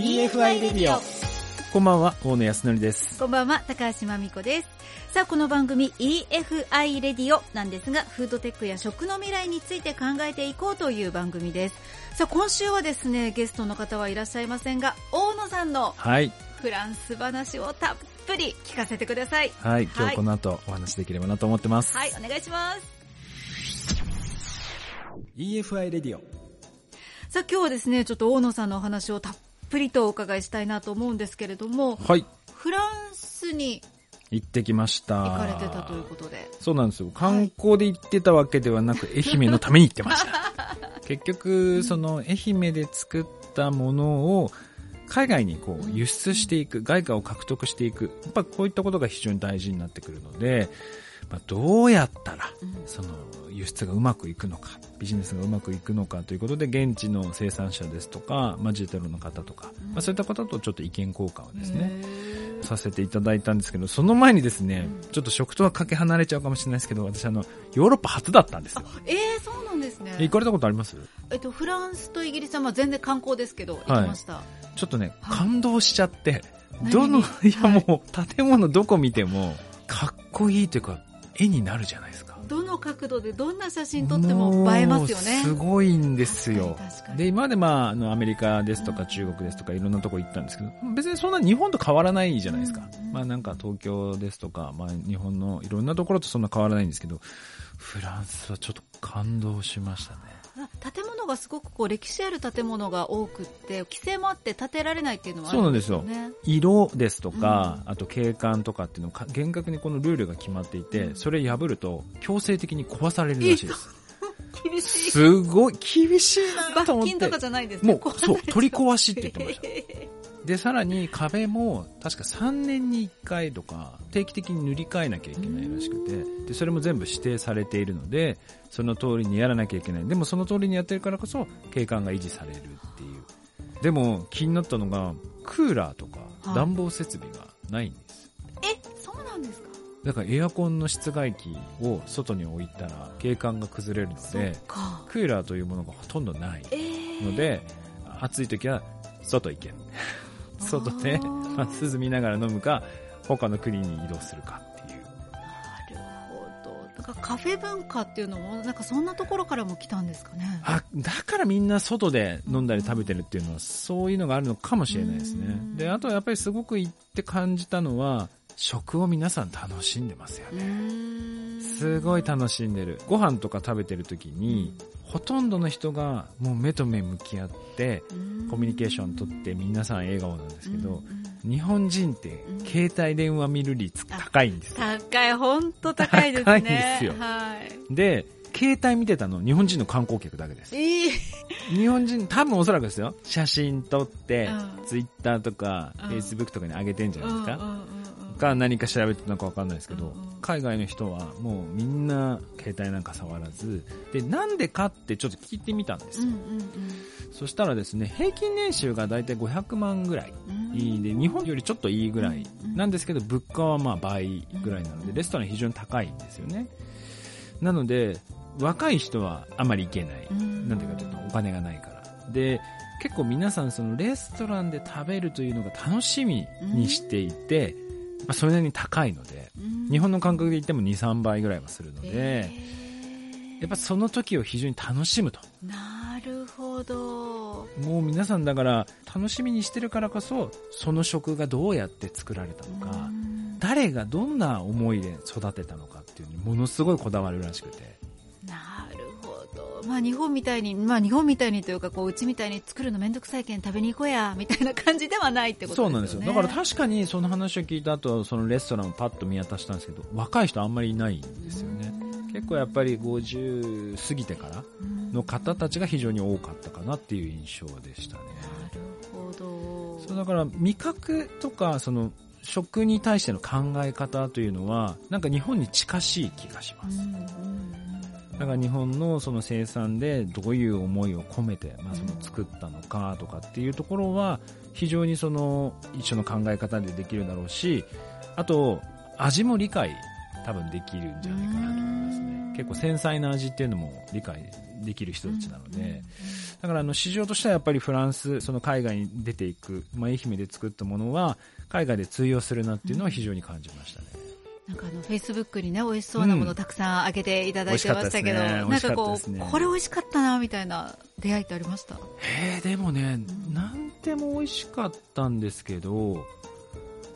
EFI レディオこんばんは大野康則です。こんばんは高橋真美子です。さあこの番組 EFI レディオなんですがフードテックや食の未来について考えていこうという番組です。さあ今週はですねゲストの方はいらっしゃいませんが大野さんのはい。フランス話をたっぷり聞かせてください。はい今日この後お話できればなと思ってます。はいお願いします。EFI レディオさあ今日はですねちょっと大野さんのお話をたっぷりとお伺いしたいなと思うんですけれどもはい。フランスに行ってきました。行かれてたということで。そうなんですよ。観光で行ってたわけではなく、愛媛のために行ってました。結局その愛媛で作ったものを海外にこう輸出していく外貨を獲得していく。やっぱこういったことが非常に大事になってくるので、まあ、どうやったらその輸出がうまくいくのかビジネスがうまくいくのかということで現地の生産者ですとか、まあ、ジェテロの方とか、まあ、そういった方とちょっと意見交換をですねさせていただいたんですけどその前にですねちょっと食とはかけ離れちゃうかもしれないですけど私あのヨーロッパ初だったんですよ。えー、そうなんですね。行かれたことあります？えっと、フランスとイギリスはまあ全然観光ですけど、行きました。ちょっとね、はい。感動しちゃって、何？どの、いやはい。もう、建物どこ見ても、かっこいいというか、絵になるじゃないですか。どの角度でどんな写真撮っても映えますよね。すごいんですよで、今までまあ、あの、アメリカですとか中国ですとかいろんなとこ行ったんですけど、別にそんな日本と変わらないじゃないですか。うんまあなんか東京ですとか、まあ日本のいろんなところとそんな変わらないんですけど、フランスはちょっと感動しましたね。がすごくこう歴史ある建物が多くって、規制もあって建てられないっていうのはあるんですよね。色ですとか、あと景観とかっていうのか厳格にこのルールが決まっていて、それ破ると強制的に壊されるらしいです。厳しい。すごい厳しいなと思って。罰金とかじゃないですね。もう、そう、取り壊しって言ってました。へで、さらに壁も確か3年に1回とか定期的に塗り替えなきゃいけないらしくて、で、それも全部指定されているので、その通りにやらなきゃいけない。でもその通りにやってるからこそ景観が維持されるっていう。でも気になったのが、クーラーとかはい暖房設備がないんです。ーえ、そうなんですか？だからエアコンの室外機を外に置いたら景観が崩れるので、か。クーラーというものがほとんどないえーので、暑い時は外行け。外で、まあ、涼みながら飲むか、他の国に移動するかっていう。なるほど。だからカフェ文化っていうのも、なんかそんなところからも来たんですかね。あ、だからみんな外で飲んだり食べてるっていうのは、そういうのがあるのかもしれないですねう。んで、あとはやっぱりすごく行って感じたのは、食を皆さん楽しんでますようね。ーんすごい楽しんでる。ご飯とか食べてる時に、ほとんどの人がもう目と目向き合って、コミュニケーション取って皆さん笑顔なんですけど、日本人ってうん携帯電話見る率高いんですよ。高い、本当高いですね。高いんですよはい。で、携帯見てたの日本人の観光客だけです。いい。日本人、多分おそらくですよ。写真撮ってうん、ツイッターとか、うんフェイスブックとかに上げてんじゃないですか。うんうんうんうんか何か調べてたのかわかんないですけど、うんうん海外の人はもうみんな携帯なんか触らず、で、なんでかってちょっと聞いてみたんですよ。うんうんそしたらですね、平均年収がだいたい500万ぐらい。で、日本よりちょっといいぐらいうんなんですけど、物価はまあ倍ぐらいなので、レストラン非常に高いんですよね。なので、若い人はあまり行けない。うんなんでかというと、お金がないから。で、結構皆さんそのレストランで食べるというのが楽しみにしていて、まあ、それなりに高いので、うん日本の感覚で言っても2、3倍ぐらいはするので、やっぱその時を非常に楽しむと。なるほど。もう皆さんだから楽しみにしてるからこそ、その食がどうやって作られたのか、うん誰がどんな思いで育てたのかっていうのにものすごいこだわるらしくて。まあ日本みたいに、まあ日本みたいにというか、こう、うちみたいに作るのめんどくさいけん食べに行こうや、みたいな感じではないってことですよね。そうなんですよ。だから確かにその話を聞いた後、そのレストランをパッと見渡したんですけど、若い人あんまりいないんですよね。結構やっぱり50過ぎてからの方たちが非常に多かったかなっていう印象でしたね。なるほど。そうだから味覚とかその食に対しての考え方というのはなんか日本に近しい気がします。だから日本のその生産でどういう思いを込めて、まあ、その作ったのかとかっていうところは非常にその一緒の考え方でできるだろうしあと味も理解多分できるんじゃないかなと思いますね。結構繊細な味っていうのも理解できる人たちなので、だからあの市場としてはやっぱりフランス、その海外に出ていく、まあ、愛媛で作ったものは海外で通用するなっていうのは非常に感じましたね。なんかあの、フェイスブックにね、美味しそうなものたくさんあげていただいてましたけど、うんなんかこう、ね、これ美味しかったな、みたいな出会いってありました？えー、でもね、うん、なんでも美味しかったんですけど、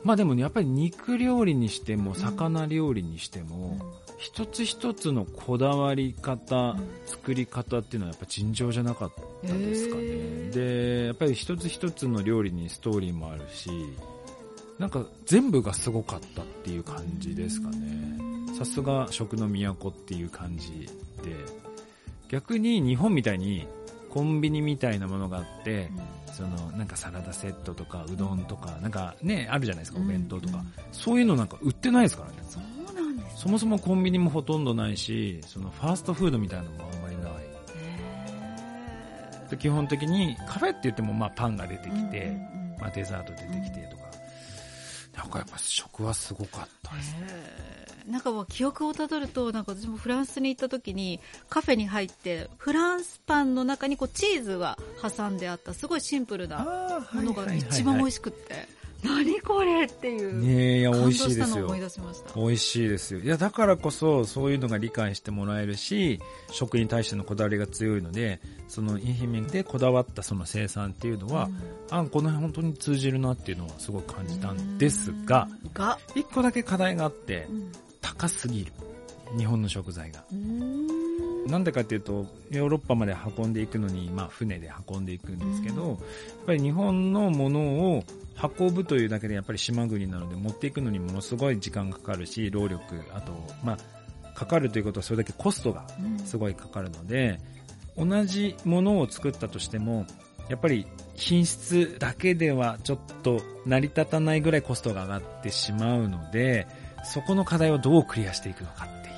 まあでもね、やっぱり肉料理にしても、魚料理にしても、うん一つ一つのこだわり方、作り方っていうのはやっぱ尋常じゃなかったですかね。で、やっぱり一つ一つの料理にストーリーもあるし、なんか全部がすごかったっていう感じですかね。さすが食の都っていう感じで、逆に日本みたいにコンビニみたいなものがあって、うん、そのなんかサラダセットとかうどんとか、なんかね、あるじゃないですか、お弁当とか。うんうん、そういうのなんか売ってないですからね。そもそもコンビニもほとんどないし、そのファーストフードみたいなのもあんまりない。で基本的にカフェって言ってもまあパンが出てきて、まあデザート出てきてとか、なんかやっぱ食はすごかったですね。なんかもう記憶をたどると、なんか私もフランスに行った時にカフェに入って、フランスパンの中にこうチーズが挟んであったすごいシンプルなものが一番美味しくって。何これっていうねいや美味しいですよ。美味しいですよ。いやだからこそそういうのが理解してもらえるし食に対してのこだわりが強いのでその愛媛でこだわったその生産っていうのは、うん、あこの辺本当に通じるなっていうのはすごく感じたんですが一個だけ課題があって、うん、高すぎる。日本の食材が。なんでかっていうと、ヨーロッパまで運んでいくのに、まあ船で運んでいくんですけど、やっぱり日本のものを運ぶというだけでやっぱり島国なので持っていくのにものすごい時間がかかるし、労力、あと、まあ、かかるということはそれだけコストがすごいかかるので、同じものを作ったとしても、やっぱり品質だけではちょっと成り立たないぐらいコストが上がってしまうので、そこの課題をどうクリアしていくのかっていう。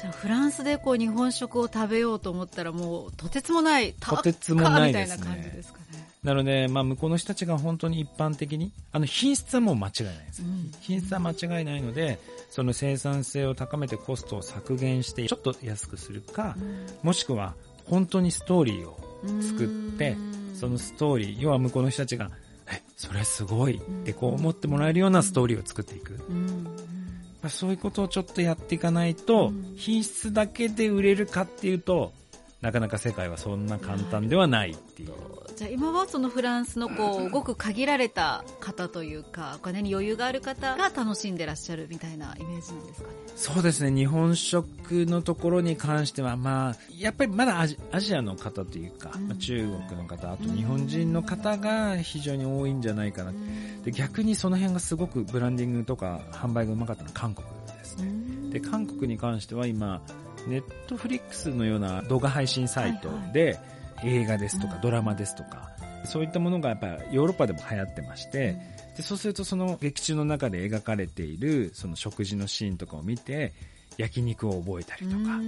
じゃあフランスでこう日本食を食べようと思ったらもうとてつもないとてつもないですね。みたいな感じですかね。なので、まあ、向こうの人たちが本当に一般的に、あの、品質はもう間違いないです。うん、品質は間違いないので、その生産性を高めてコストを削減して、ちょっと安くするか、うん、もしくは、本当にストーリーを作って、そのストーリー、要は向こうの人たちが、え、それすごいってこう思ってもらえるようなストーリーを作っていく。そういうことをちょっとやっていかないと、品質だけで売れるかっていうと、なかなか世界はそんな簡単ではないっていう。じゃあ今はそのフランスのこうごく限られた方というかお金に余裕がある方が楽しんでらっしゃるみたいなイメージなんですかね？そうですね。日本食のところに関してはまあやっぱりまだアジアジアの方というか、うん、まあ、中国の方あと日本人の方が非常に多いんじゃないかな、うん、で逆にその辺がすごくブランディングとか販売がうまかったのは韓国ですね、うん、で韓国に関しては今ネットフリックスのような動画配信サイトで、はいはい映画ですとかドラマですとか、そういったものがやっぱヨーロッパでも流行ってまして、でそうするとその劇中の中で描かれているその食事のシーンとかを見て、焼肉を覚えたりとか、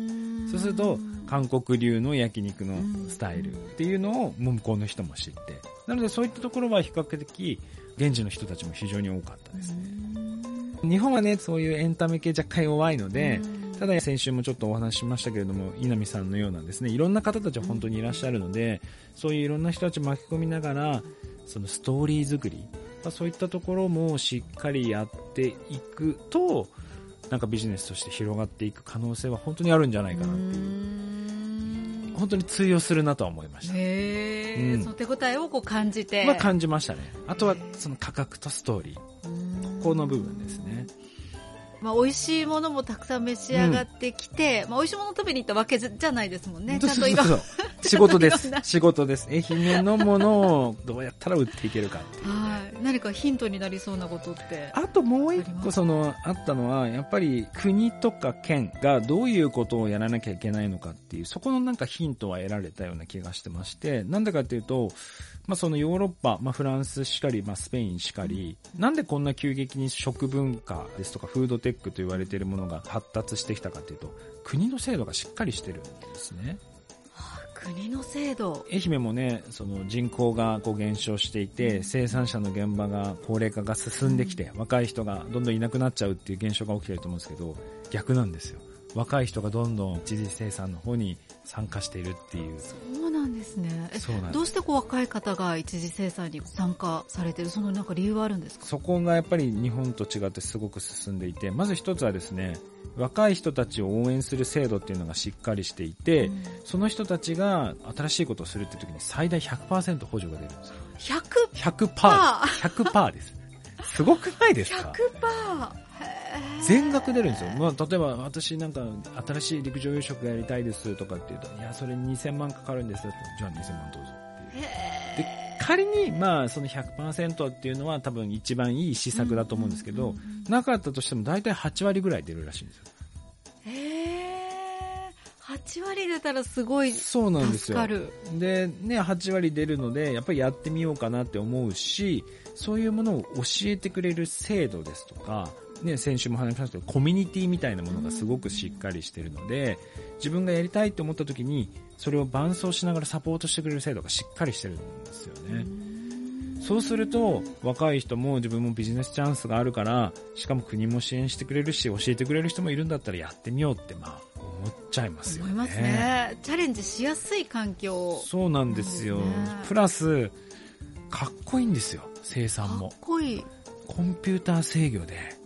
そうすると韓国流の焼肉のスタイルっていうのを向こうの人も知って、なのでそういったところは比較的現地の人たちも非常に多かったですね。日本はね、そういうエンタメ系若干弱いので、ただ先週もちょっとお話ししましたけれども、稲見さんのようなですね、いろんな方たちは本当にいらっしゃるので、そういういろんな人たち巻き込みながら、そのストーリー作り、そういったところもしっかりやっていくと、なんかビジネスとして広がっていく可能性は本当にあるんじゃないかなっていう。本当に通用するなとは思いました。へー、うん、その手応えをこう感じて。まあ感じましたね。あとはその価格とストーリー。ここの部分ですね。まあ、美味しいものもたくさん召し上がってきて、うん、まあ、美味しいもの食べに行ったわけじゃないですもんね。ちゃんといろ仕事です。仕事です。愛媛のものをどうやったら売っていけるかはい。何かヒントになりそうなことって。あともう一個その、あったのは、やっぱり国とか県がどういうことをやらなきゃいけないのかっていう、そこのなんかヒントは得られたような気がしてまして、なんでかっていうと、まあ、そのヨーロッパ、まあ、フランスしかり、まあ、スペインしかり、なんでこんな急激に食文化ですとかフードテックと言われているものが発達してきたかというと、国の制度がしっかりしてるんですね。国の制度。愛媛もね、その人口がこう減少していて、生産者の現場が高齢化が進んできて、若い人がどんどんいなくなっちゃうっていう現象が起きてると思うんですけど、逆なんですよ。若い人がどんどん一次生産の方に参加しているっていう。そうなんですね。そうなんどうしてこう若い方が一次生産に参加されてる、そのなんか理由はあるんですか？そこがやっぱり日本と違ってすごく進んでいて、まず一つはですね、若い人たちを応援する制度っていうのがしっかりしていて、うんその人たちが新しいことをするって時に最大100%補助が出るんですよ。100%! 100%! 100%です。すごくないですか？100%! 全額出るんですよ。まあ、例えば私なんか新しい陸上養殖がやりたいですとかって言うと、いや、それ2000万かかるんですってじゃあ2000万どうぞっていう。で、仮にまあその100%っていうのは多分一番いい施策だと思うんですけど、なかったとしても大体8割ぐらい出るらしいんですよ。へー8割出たらすごいそうなんですよ。助かる。で、ね、8割出るので、やっぱりやってみようかなって思うし、そういうものを教えてくれる制度ですとか、ね、先週も話しましたけど、コミュニティみたいなものがすごくしっかりしてるので、自分がやりたいと思った時に、それを伴走しながらサポートしてくれる制度がしっかりしてるんですよね。そうすると、若い人も自分もビジネスチャンスがあるから、しかも国も支援してくれるし、教えてくれる人もいるんだったらやってみようって、まあ、思っちゃいますよね。思いますね。チャレンジしやすい環境。そうなんですよ。プラス、かっこいいんですよ、生産もかっ。こいい。コンピューター制御でえ、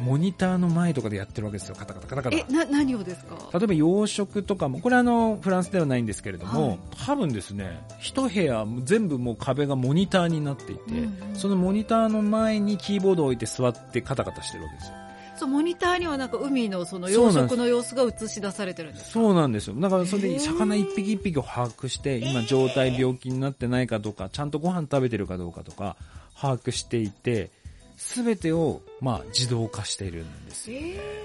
モニターの前とかでやってるわけですよ、カタカタカタカタ。え、な、何をですか？例えば養殖とかも、これあの、フランスではないんですけれども、はい。多分ですね、一部屋全部もう壁がモニターになっていて、うんうん。そのモニターの前にキーボードを置いて座ってカタカタしてるわけですよ。そう、モニターにはなんか海のその養殖の様子が映し出されてるんですか？そうなんですよ。だからそれで魚一匹一匹を把握して、今状態病気になってないかどうか、ちゃんとご飯食べてるかどうかとか、把握していて、すべてを、まあ、自動化しているんですよ。え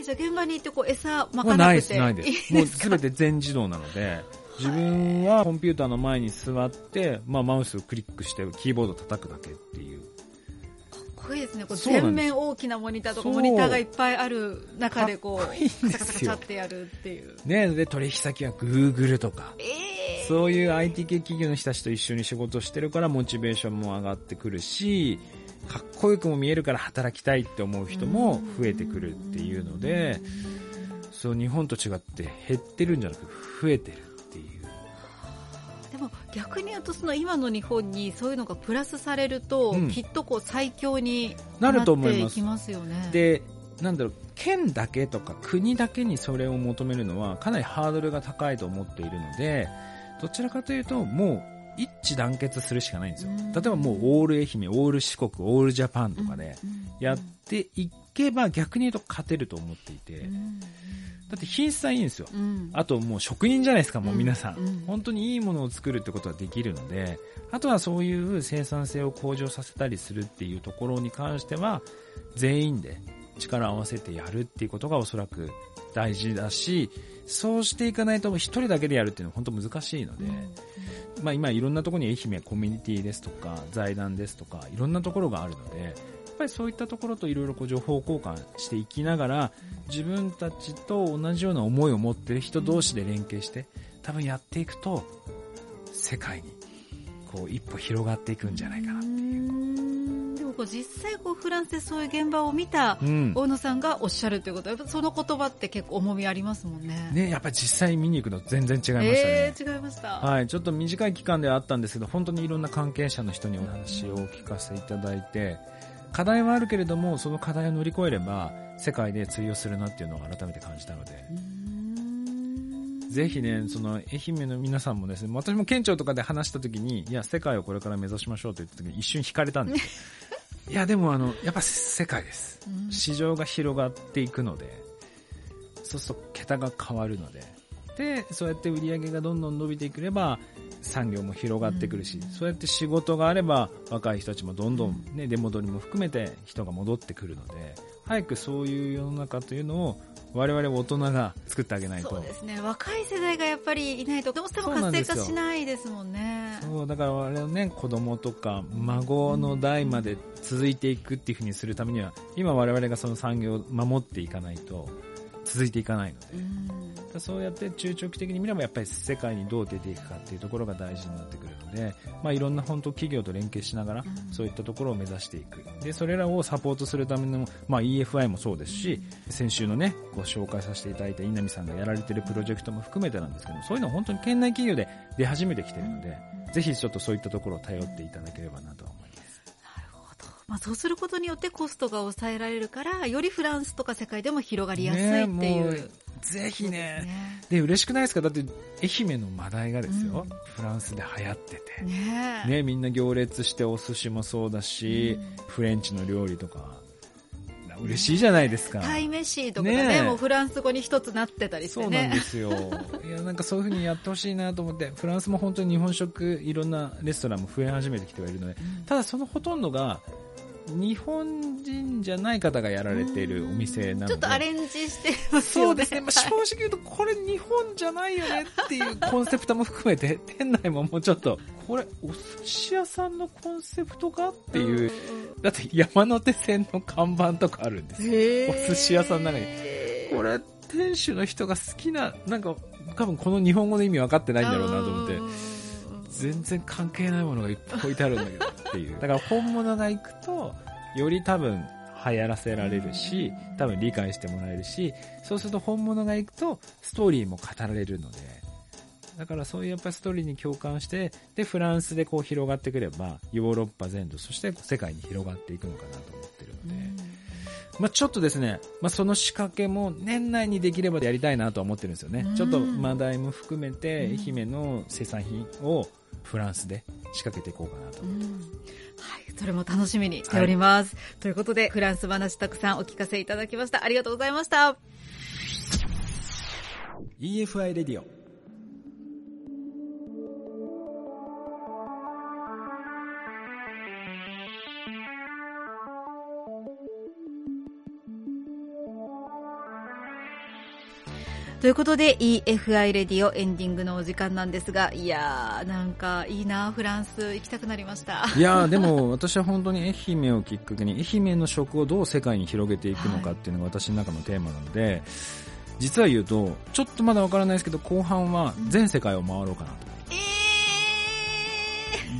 ー、じゃあ現場に行ってこう餌まもかうなです、ないくてないです。もうすべて全自動なので、自分はコンピューターの前に座って、まあ、マウスをクリックして、キーボードを叩くだけっていう。かっこいいですね。こう全面大きなモニターとかモニターがいっぱいある中でこう、いいカチャカってやるっていう。ね、で、取引先は Google とか、えー、そういう IT 系企業の人たちと一緒に仕事してるからモチベーションも上がってくるし、かっこよくも見えるから働きたいって思う人も増えてくるっていうので、そう日本と違って減ってるんじゃなく増えてるっていう。でも逆に言うとその今の日本にそういうのがプラスされると、うんきっとこう最強になると思いますますよね。で、なんだろう、県だけとか国だけにそれを求めるのはかなりハードルが高いと思っているので、どちらかというともう一致団結するしかないんですよ。うん。例えばもうオール愛媛、オール四国、オールジャパンとかでうん。やっていけば逆に言うと勝てると思っていて、うん。だって品質はいいんですよ。うん。あともう職人じゃないですか、もう皆さん。本当にいいものを作るってことができるので、あとはそういう生産性を向上させたりするっていうところに関しては、全員で力を合わせてやるっていうことがおそらく大事だし、そうしていかないと一人だけでやるっていうのは本当難しいので、まあ今いろんなところに愛媛コミュニティですとか財団ですとかいろんなところがあるので、やっぱりそういったところといろいろこう情報交換していきながら自分たちと同じような思いを持ってる人同士で連携して多分やっていくと世界にこう一歩広がっていくんじゃないかなう。んでもこう実際こうフランスでそういう現場を見たうん。大野さんがおっしゃるということはやっぱその言葉って結構重みありますもんね。ね、やっぱり実際見に行くの全然違いましたね。えー、違いました。はい、ちょっと短い期間ではあったんですけど、本当にいろんな関係者の人にお話を聞かせていただいて、課題はあるけれども、その課題を乗り越えれば、世界で通用するなっていうのを改めて感じたので、ぜひね、その愛媛の皆さんもですね、私も県庁とかで話した時に、いや、世界をこれから目指しましょうと言った時に一瞬惹かれたんですよ。いや、でもあの、やっぱ世界です。うん市場が広がっていくので、そうすると桁が変わるので、で、そうやって売り上げがどんどん伸びていくれば、産業も広がってくるし、うんそうやって仕事があれば、若い人たちもどんどんね、出戻りも含めて人が戻ってくるので、早くそういう世の中というのを、我々大人が作ってあげないと。そうですね。若い世代がやっぱりいないとどうしても活性化しないですもんね。そう、だから我々のね、子供とか孫の代まで続いていくっていうふうにするためには、今我々がその産業を守っていかないと、続いていかないの。で、うん。そうやって中長期的に見ればやっぱり世界にどう出ていくかっていうところが大事になってくるので、まあ、いろんな本当企業と連携しながらうん。そういったところを目指していく。でそれらをサポートするための、まあ、EFI もそうですし先週のねご紹介させていただいた稲見さんがやられているプロジェクトも含めてなんですけどそういうのは本当に県内企業で出始めてきているのでぜひちょっとそういったところを頼っていただければなと思います。なるほど。まあ、そうすることによってコストが抑えられるから、よりフランスとか世界でも広がりやすいっていう。うぜひね。でで嬉しくないですか？だって愛媛のマダイがですよ、うん。フランスで流行ってて。ね、みんな行列してお寿司もそうだし、うん。フレンチの料理とか嬉しいじゃないですか。タイ飯とかがねねえもうフランス語に一つなってたりしてそうなんね。ですよ。いや、なんかそういう風にやってほしいなと思って、フランスも本当に日本食、いろんなレストランも増え始めてきてはいるので、うんただそのほとんどが、日本人じゃない方がやられているお店なので。ちょっとアレンジしてますよね。そうですね、まあ、正直言うと、これ日本じゃないよねっていうコンセプトも含めて、店内ももうちょっと、これお寿司屋さんのコンセプトかっていう、だって山手線の看板とかあるんですよ。へお寿司屋さんの中に。これ、店主の人が好きな、なんか、多分この日本語の意味分かってないんだろうなと思って、全然関係ないものがいっぱい置いてあるんだけどっていう。だから本物が行くと、より多分流行らせられるし、多分理解してもらえるし、そうすると本物が行くと、ストーリーも語られるので、だからそういうやっぱりストーリーに共感して、で、フランスでこう広がってくれば、ヨーロッパ全土、そして世界に広がっていくのかなと思ってるので、まあ、ちょっとですね、まあ、その仕掛けも年内にできればやりたいなとは思ってるんですよね。うん。ちょっとマダイも含めて、うん。愛媛の生産品をフランスで仕掛けていこうかなと。うんはい、それも楽しみにしております。ということで、フランス話たくさんお聞かせいただきました。ありがとうございました。EFI レディオ。ということで EFI レディオエンディングのお時間なんですが、いやー、なんかいいなフランス行きたくなりました。いやーでも私は本当に愛媛をきっかけに愛媛の食をどう世界に広げていくのかっていうのが私の中のテーマなので、実は言うと、ちょっとまだわからないですけど、後半は全世界を回ろうかなと。え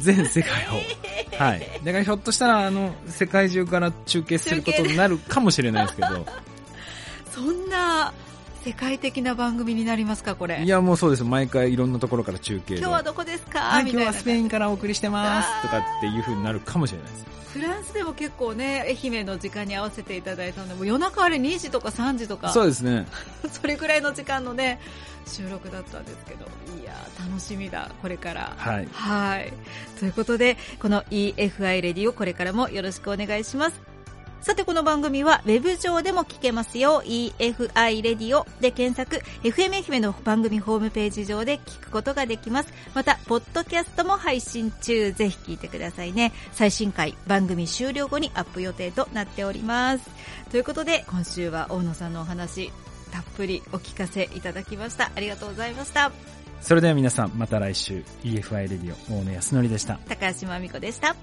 全世界を。はい。だからひょっとしたら、あの、世界中から中継することになるかもしれないですけど、ー、そんな世界的な番組になりますか、これ。いやもうそうです。毎回いろんなところから中継で。今日はどこですか？今日はスペインからお送りしてますとかっていう風になるかもしれないです。フランスでも結構ね、愛媛の時間に合わせていただいたので、もう夜中あれ2時とか3時とか、そうですね。それぐらいの時間のね、収録だったんですけど、いやー楽しみだ、これから。はい。はい。ということで、この EFI レディをこれからもよろしくお願いします。さて、この番組はウェブ上でも聞けますよ。EFI レディオで検索、FM 愛媛の番組ホームページ上で聞くことができます。また、ポッドキャストも配信中。ぜひ聞いてくださいね。最新回、番組終了後にアップ予定となっております。ということで、今週は大野さんのお話、たっぷりお聞かせいただきました。ありがとうございました。それでは皆さん、また来週、EFI レディオ、大野康則でした。高橋真美子でした。